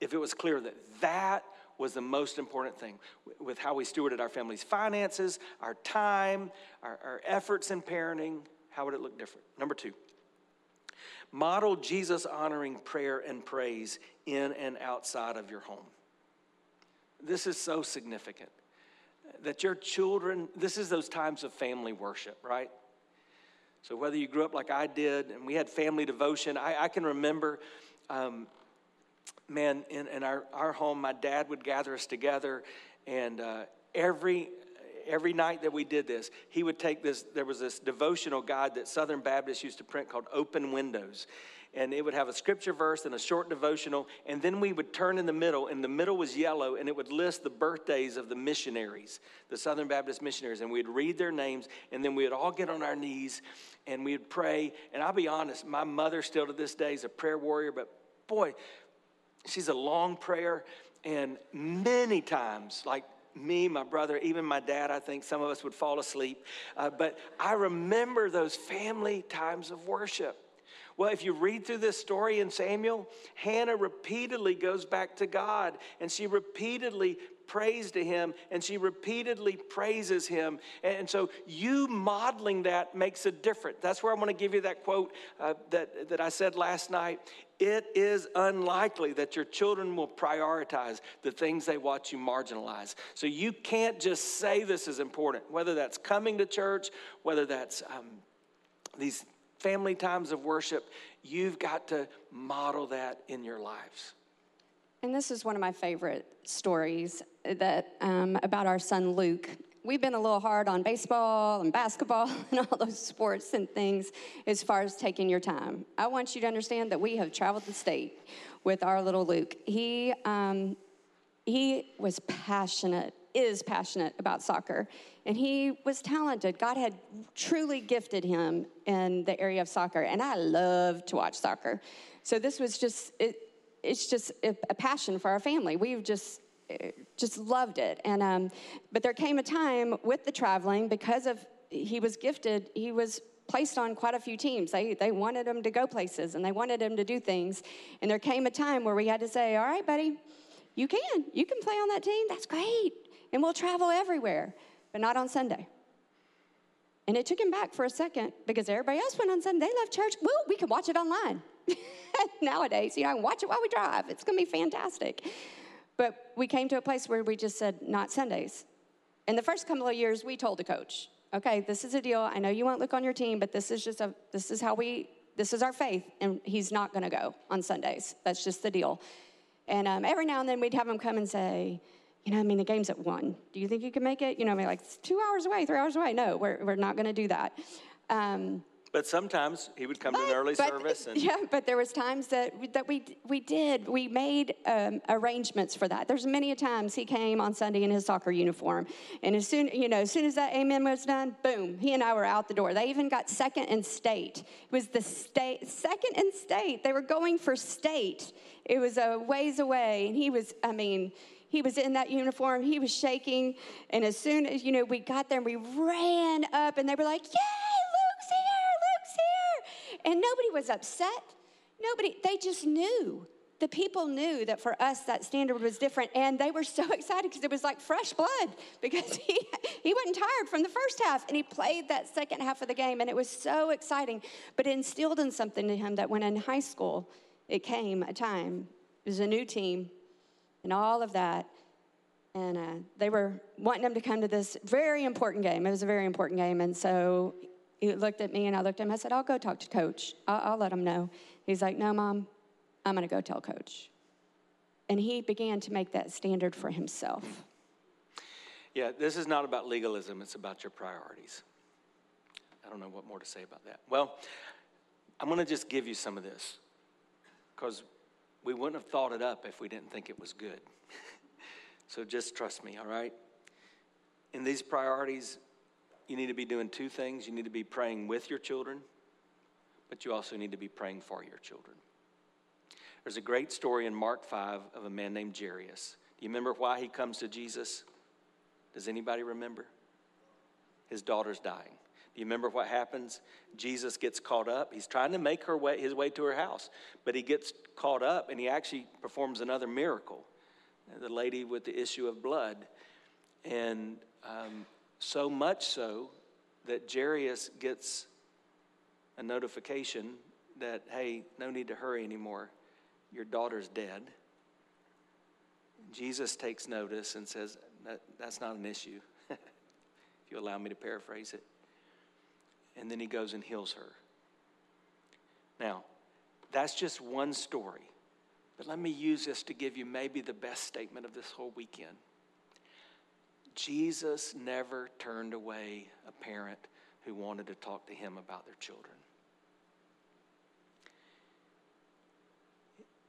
If it was clear that that was the most important thing with how we stewarded our family's finances, our time, our, our efforts in parenting. How would it look different? Number two, model Jesus honoring prayer and praise in and outside of your home. This is so significant that your children, this is those times of family worship, right? So, whether you grew up like I did and we had family devotion, I, I can remember um, man, in, in our, our home, my dad would gather us together, and uh, every every night that we did this, he would take this. There was this devotional guide that Southern Baptists used to print called Open Windows. And it would have a scripture verse and a short devotional. And then we would turn in the middle, and the middle was yellow, and it would list the birthdays of the missionaries, the Southern Baptist missionaries. And we'd read their names, and then we'd all get on our knees and we'd pray. And I'll be honest, my mother still to this day is a prayer warrior, but boy, she's a long prayer, and many times, like me, my brother, even my dad, I think some of us would fall asleep. Uh, but I remember those family times of worship. Well, if you read through this story in Samuel, Hannah repeatedly goes back to God and she repeatedly prays to him and she repeatedly praises him. And so you modeling that makes a difference. That's where I want to give you that quote uh, that, that I said last night it is unlikely that your children will prioritize the things they watch you marginalize. So you can't just say this is important, whether that's coming to church, whether that's um, these family times of worship, you've got to model that in your lives. And this is one of my favorite stories that um, about our son Luke we've been a little hard on baseball and basketball and all those sports and things as far as taking your time. I want you to understand that we have traveled the state with our little Luke. He, um, he was passionate, is passionate about soccer, and he was talented. God had truly gifted him in the area of soccer, and I love to watch soccer. So this was just, it, it's just a, passion for our family. We've just just loved it. And um, but there came a time with the traveling because of he was gifted. He was placed on quite a few teams. They they wanted him to go places and they wanted him to do things. And there came a time where we had to say, "All right, buddy, you can you can play on that team. That's great, and we'll travel everywhere, but not on Sunday." And it took him back for a second because everybody else went on Sunday. They left church. Well, we can watch it online. Nowadays, you know, I watch it while we drive. It's going to be fantastic. But we came to a place where we just said, not Sundays. In the first couple of years, we told the coach, okay, this is a deal. I know you won't look on your team, but this is just a, this is how we, this is our faith, and he's not going to go on Sundays. That's just the deal. And um, every now and then we'd have him come and say, you know, I mean, the game's at one. Do you think you can make it? You know, I mean, like, it's two hours away, three hours away. No, we're, we're not going to do that. Um, But sometimes he would come to an early but- service and yeah, but there was times that we, that we we did we made um, arrangements for that. There's many a times he came on Sunday in his soccer uniform, and as soon you know as soon as that amen was done, boom, he and I were out the door. They even got second in state. It was the state second in state. They were going for state. It was a ways away, and he was. I mean. He was in that uniform. He was shaking, and as soon as you know we got there, we ran up, and they were like, "Yay, And nobody was upset. Nobody, they just knew. The people knew that for us that standard was different, and they were so excited because it was like fresh blood because he, he wasn't tired from the first half, and he played that second half of the game, and it was so exciting. But it instilled in something to him that when in high school, it came a time, it was a new team, and all of that. And uh, they were wanting him to come to this very important game. It was a very important game. And so he looked at me and I looked at him. I said, I'll go talk to coach. I'll, I'll let him know. He's like, No, mom, I'm going to go tell coach. And he began to make that standard for himself. Yeah, this is not about legalism, it's about your priorities. I don't know what more to say about that. Well, I'm going to just give you some of this because we wouldn't have thought it up if we didn't think it was good. so just trust me, all right? In these priorities, you need to be doing two things. You need to be praying with your children, but you also need to be praying for your children. There's a great story in Mark 5 of a man named Jairus. Do you remember why he comes to Jesus? Does anybody remember? His daughter's dying. Do you remember what happens? Jesus gets caught up. He's trying to make her way, his way to her house, but he gets caught up and he actually performs another miracle. The lady with the issue of blood. And um, so much so that Jairus gets a notification that, hey, no need to hurry anymore. Your daughter's dead. Jesus takes notice and says, that, That's not an issue, if you allow me to paraphrase it. And then he goes and heals her. Now, that's just one story. But let me use this to give you maybe the best statement of this whole weekend. Jesus never turned away a parent who wanted to talk to him about their children.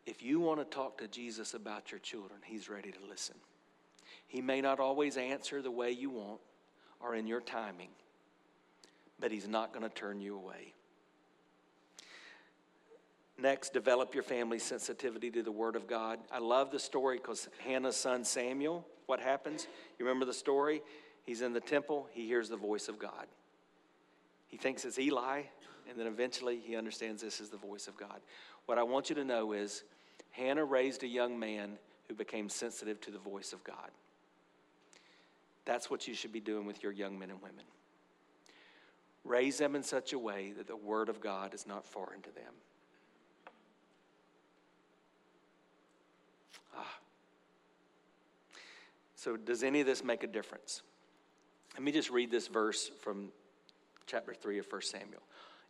If you want to talk to Jesus about your children, he's ready to listen. He may not always answer the way you want or in your timing, but he's not going to turn you away. Next, develop your family's sensitivity to the Word of God. I love the story because Hannah's son Samuel, what happens? You remember the story? He's in the temple, he hears the voice of God. He thinks it's Eli, and then eventually he understands this is the voice of God. What I want you to know is Hannah raised a young man who became sensitive to the voice of God. That's what you should be doing with your young men and women. Raise them in such a way that the Word of God is not foreign to them. So, does any of this make a difference? Let me just read this verse from chapter 3 of 1 Samuel.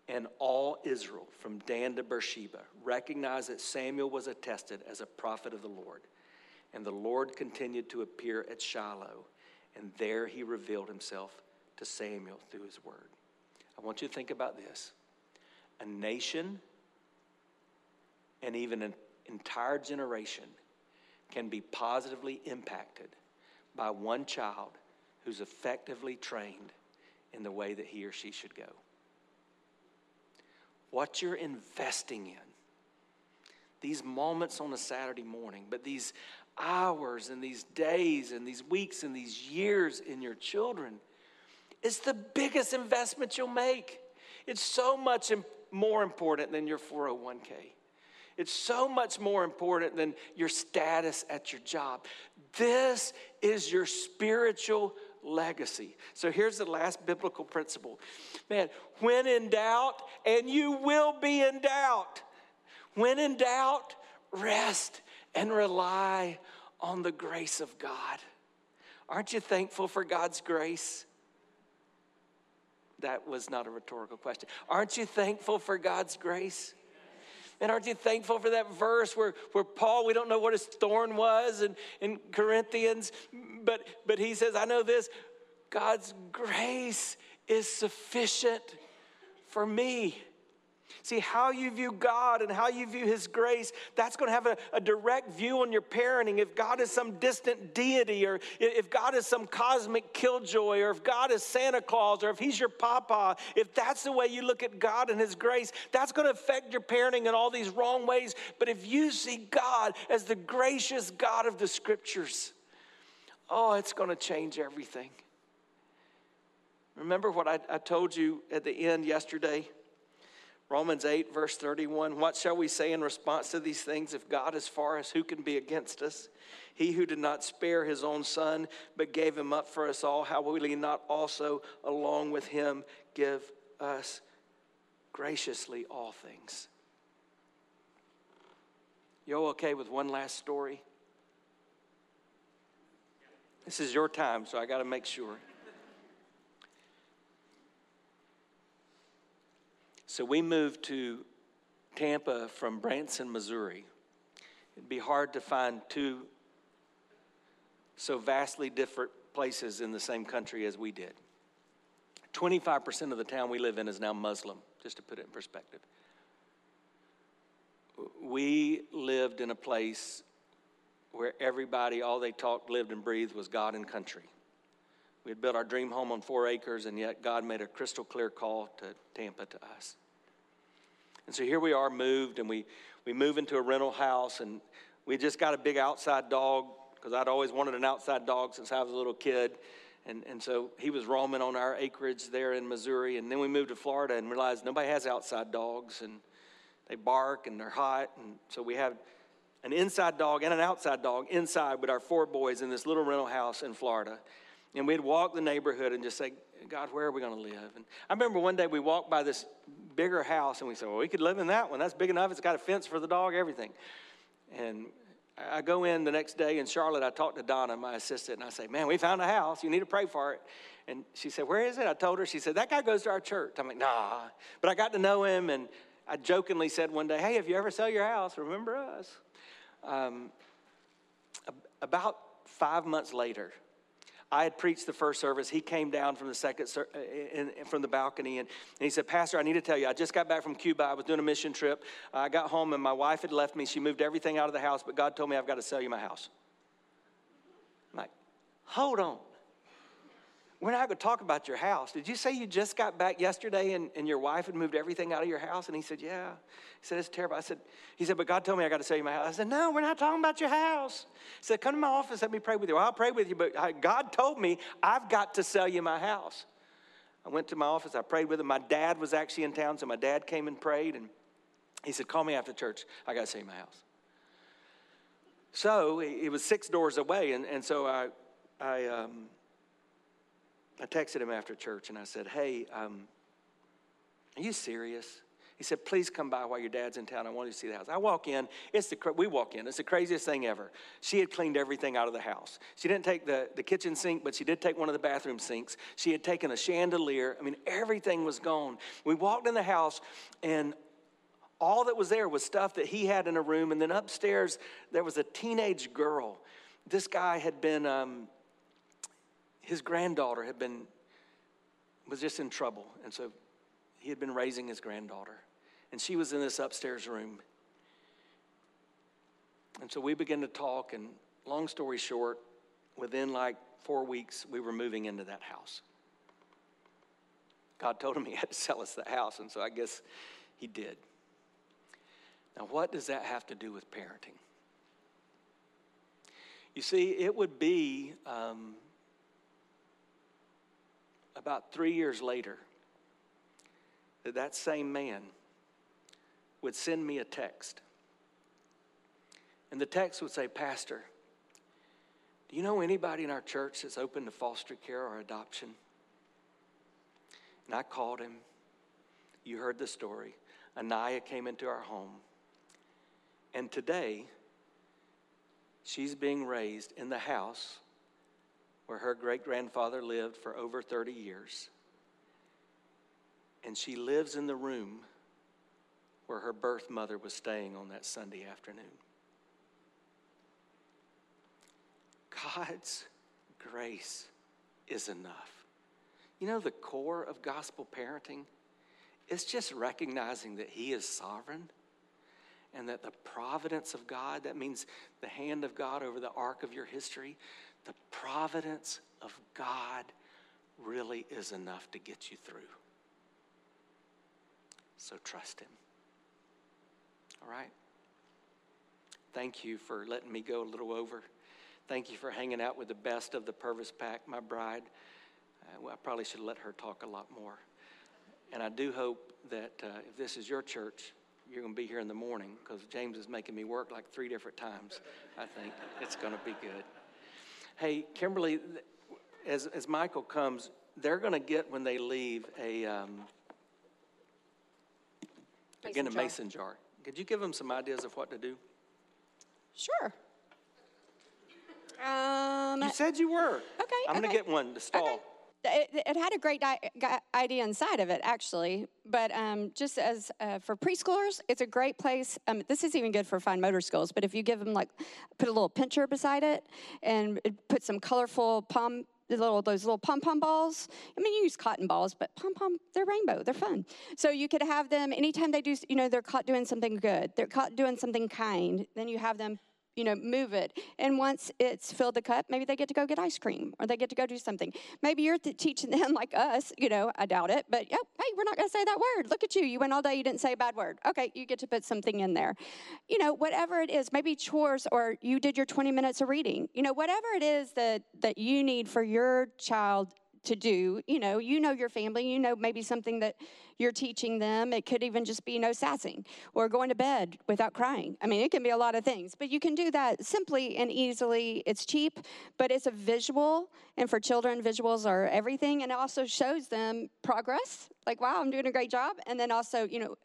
And all Israel, from Dan to Beersheba, recognized that Samuel was attested as a prophet of the Lord. And the Lord continued to appear at Shiloh, and there he revealed himself to Samuel through his word. I want you to think about this. A nation and even an entire generation can be positively impacted by one child who's effectively trained in the way that he or she should go. What you're investing in, these moments on a Saturday morning, but these hours and these days and these weeks and these years in your children is the biggest investment you'll make. It's so much more important than your 401k. It's so much more important than your status at your job. This is your spiritual legacy. So here's the last biblical principle. Man, when in doubt, and you will be in doubt, when in doubt, rest and rely on the grace of God. Aren't you thankful for God's grace? That was not a rhetorical question. Aren't you thankful for God's grace? And aren't you thankful for that verse where, where Paul, we don't know what his thorn was in, in Corinthians, but, but he says, I know this God's grace is sufficient for me. See, how you view God and how you view His grace, that's going to have a, a, direct view on your parenting. If God is some distant deity, or if God is some cosmic killjoy, or if God is Santa Claus, or if He's your papa, if that's the way you look at God and His grace, that's going to affect your parenting in all these wrong ways. But if you see God as the gracious God of the scriptures, oh, it's going to change everything. Remember what I, I told you at the end yesterday? Romans 8, verse 31 What shall we say in response to these things? If God is for us, who can be against us? He who did not spare his own son, but gave him up for us all, how will he not also, along with him, give us graciously all things? You okay with one last story? This is your time, so I got to make sure. So we moved to Tampa from Branson, Missouri. It'd be hard to find two so vastly different places in the same country as we did. 25% of the town we live in is now Muslim, just to put it in perspective. We lived in a place where everybody, all they talked, lived, and breathed was God and country. We had built our dream home on four acres, and yet God made a crystal clear call to Tampa to us. And so here we are moved, and we, we move into a rental house, and we just got a big outside dog because I'd always wanted an outside dog since I was a little kid. And, and so he was roaming on our acreage there in Missouri. And then we moved to Florida and realized nobody has outside dogs, and they bark and they're hot. And so we have an inside dog and an outside dog inside with our four boys in this little rental house in Florida. And we'd walk the neighborhood and just say, God, where are we going to live? And I remember one day we walked by this bigger house and we said, well, we could live in that one. That's big enough. It's got a fence for the dog, everything. And I go in the next day in Charlotte. I talked to Donna, my assistant, and I say, man, we found a house. You need to pray for it. And she said, where is it? I told her. She said, that guy goes to our church. I'm like, nah. But I got to know him, and I jokingly said one day, hey, if you ever sell your house, remember us. Um, about five months later, I had preached the first service. He came down from the second uh, in, in, from the balcony and, and, he said, Pastor, I need to tell you, I just got back from Cuba. I was doing a mission trip. I got home and my wife had left me. She moved everything out of the house, but God told me I've got to sell you my house. I'm like, hold on. We're not going to talk about your house. Did you say you just got back yesterday and, and your wife had moved everything out of your house? And he said, Yeah. He said, It's terrible. I said, He said, But God told me I got to sell you my house. I said, No, we're not talking about your house. He said, Come to my office, let me pray with you. Well, I'll pray with you, but God told me I've got to sell you my house. I went to my office, I prayed with him. My dad was actually in town, so my dad came and prayed, and he said, Call me after church. I got to sell you my house. So it was six doors away, and, and so I, I um, I texted him after church and I said, Hey, um, are you serious? He said, Please come by while your dad's in town. I want you to see the house. I walk in. It's the, we walk in. It's the craziest thing ever. She had cleaned everything out of the house. She didn't take the, the kitchen sink, but she did take one of the bathroom sinks. She had taken a chandelier. I mean, everything was gone. We walked in the house, and all that was there was stuff that he had in a room. And then upstairs, there was a teenage girl. This guy had been. Um, his granddaughter had been was just in trouble and so he had been raising his granddaughter. And she was in this upstairs room. And so we began to talk and long story short within like four weeks we were moving into that house. God told him he had to sell us the house and so i guess he did. Now what does that have to do with parenting? You see it would be um, about three years later, that that same man would send me a text. And the text would say, Pastor, do you know anybody in our church that's open to foster care or adoption? And I called him. You heard the story. Anaya came into our home. And today, she's being raised in the house where her great grandfather lived for over 30 years. And she lives in the room where her birth mother was staying on that Sunday afternoon. God's grace is enough. You know, the core of gospel parenting it's just recognizing that He is sovereign and that the providence of God, that means the hand of God over the arc of your history, the providence of God really is enough to get you through. So trust Him. All right? Thank you for letting me go a little over. Thank you for hanging out with the best of the Purvis pack, my bride. Uh, well, I probably should let her talk a lot more. And I do hope that uh, if this is your church, you're going to be here in the morning because James is making me work like three different times. I think it's going to be good. Hey, Kimberly, as, as Michael comes, they're going to get when they leave a um, again a Mason jar. mason jar. Could you give them some ideas of what to do? Sure. Um, You said you were. Okay, I'm going to get one to stall. Okay. It, it had a great idea inside of it, actually. But um, just as uh, for preschoolers, it's a great place. Um, this is even good for fine motor skills. But if you give them like, put a little pincher beside it, and put some colorful pom, little those little pom pom balls. I mean, you use cotton balls, but pom pom, they're rainbow. They're fun. So you could have them anytime they do. You know, they're caught doing something good. They're caught doing something kind. Then you have them you know, move it. And once it's filled the cup, maybe they get to go get ice cream or they get to go do something. Maybe you're th- teaching them like us, you know, I doubt it, but oh, hey, we're not going to say that word. Look at you. You went all day, you didn't say a bad word. Okay, you get to put something in there. You know, whatever it is, maybe chores or you did your 20 minutes of reading. You know, whatever it is that that you need for your child to do. You know, you know your family, you know maybe something that you're teaching them. It could even just be no sassing or going to bed without crying. I mean, it can be a lot of things, but you can do that simply and easily. It's cheap, but it's a visual, and for children, visuals are everything, and it also shows them progress. Like, wow, I'm doing a great job, and then also, you know,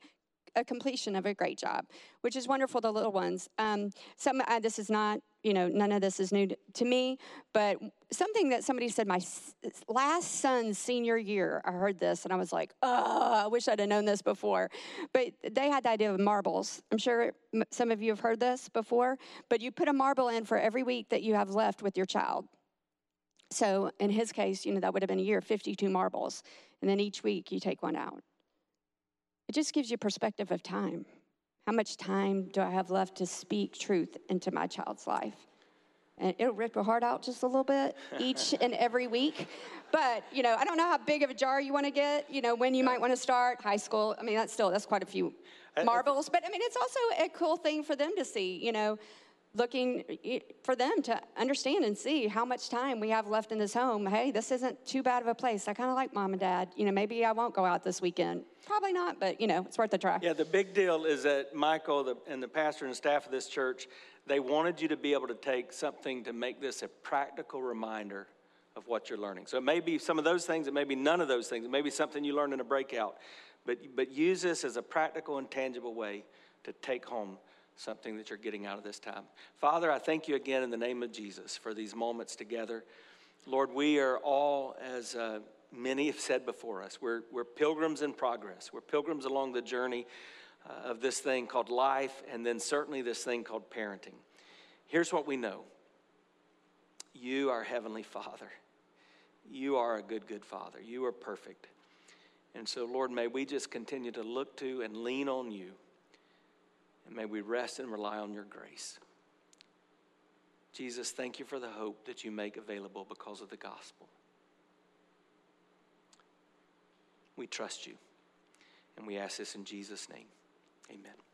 a completion of a great job, which is wonderful. The little ones. Um, some uh, this is not, you know, none of this is new to, me, but something that somebody said my last son's senior year. I heard this and I was like, oh, I wish I'd have known this before. But they had the idea of marbles. I'm sure some of you have heard this before. But you put a marble in for every week that you have left with your child. So in his case, you know, that would have been a year, 52 marbles, and then each week you take one out. It just gives you perspective of time. How much time do I have left to speak truth into my child's life? And it'll rip your heart out just a little bit each and every week. But, you know, I don't know how big of a jar you want to get, you know, when you might want to start high school. I mean, that's still, that's quite a few marbles. But I mean, it's also a cool thing for them to see, you know, looking for them to understand and see how much time we have left in this home. Hey, this isn't too bad of a place. I kind of like mom and dad. You know, maybe I won't go out this weekend. Probably not, but, you know, it's worth a try. Yeah, the big deal is that Michael the, and the pastor and staff of this church, they wanted you to be able to take something to make this a practical reminder of what you're learning. So it may be some of those things, it may be none of those things, it may be something you learned in a breakout, but, but use this as a practical and tangible way to take home something that you're getting out of this time. Father, I thank you again in the name of Jesus for these moments together. Lord, we are all, as uh, many have said before us, we're, we're pilgrims in progress. We're pilgrims along the journey uh, of this thing called life, and then certainly this thing called parenting. Here's what we know you, our Heavenly Father, you are a good, good Father. You are perfect. And so, Lord, may we just continue to look to and lean on you, and may we rest and rely on your grace. Jesus, thank you for the hope that you make available because of the gospel. We trust you, and we ask this in Jesus' name. Amen.